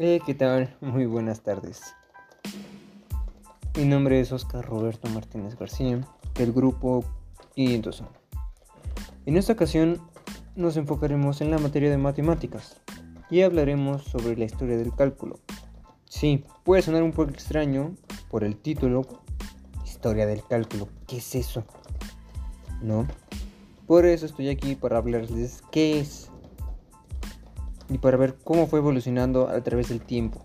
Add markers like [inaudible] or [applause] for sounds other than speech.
Eh, ¿qué tal? [laughs] Muy buenas tardes. Mi nombre es Oscar Roberto Martínez García, del grupo 501. En esta ocasión nos enfocaremos en la materia de matemáticas y hablaremos sobre la historia del cálculo. Sí, puede sonar un poco extraño por el título Historia del cálculo. ¿Qué es eso? ¿No? Por eso estoy aquí para hablarles qué es y para ver cómo fue evolucionando a través del tiempo.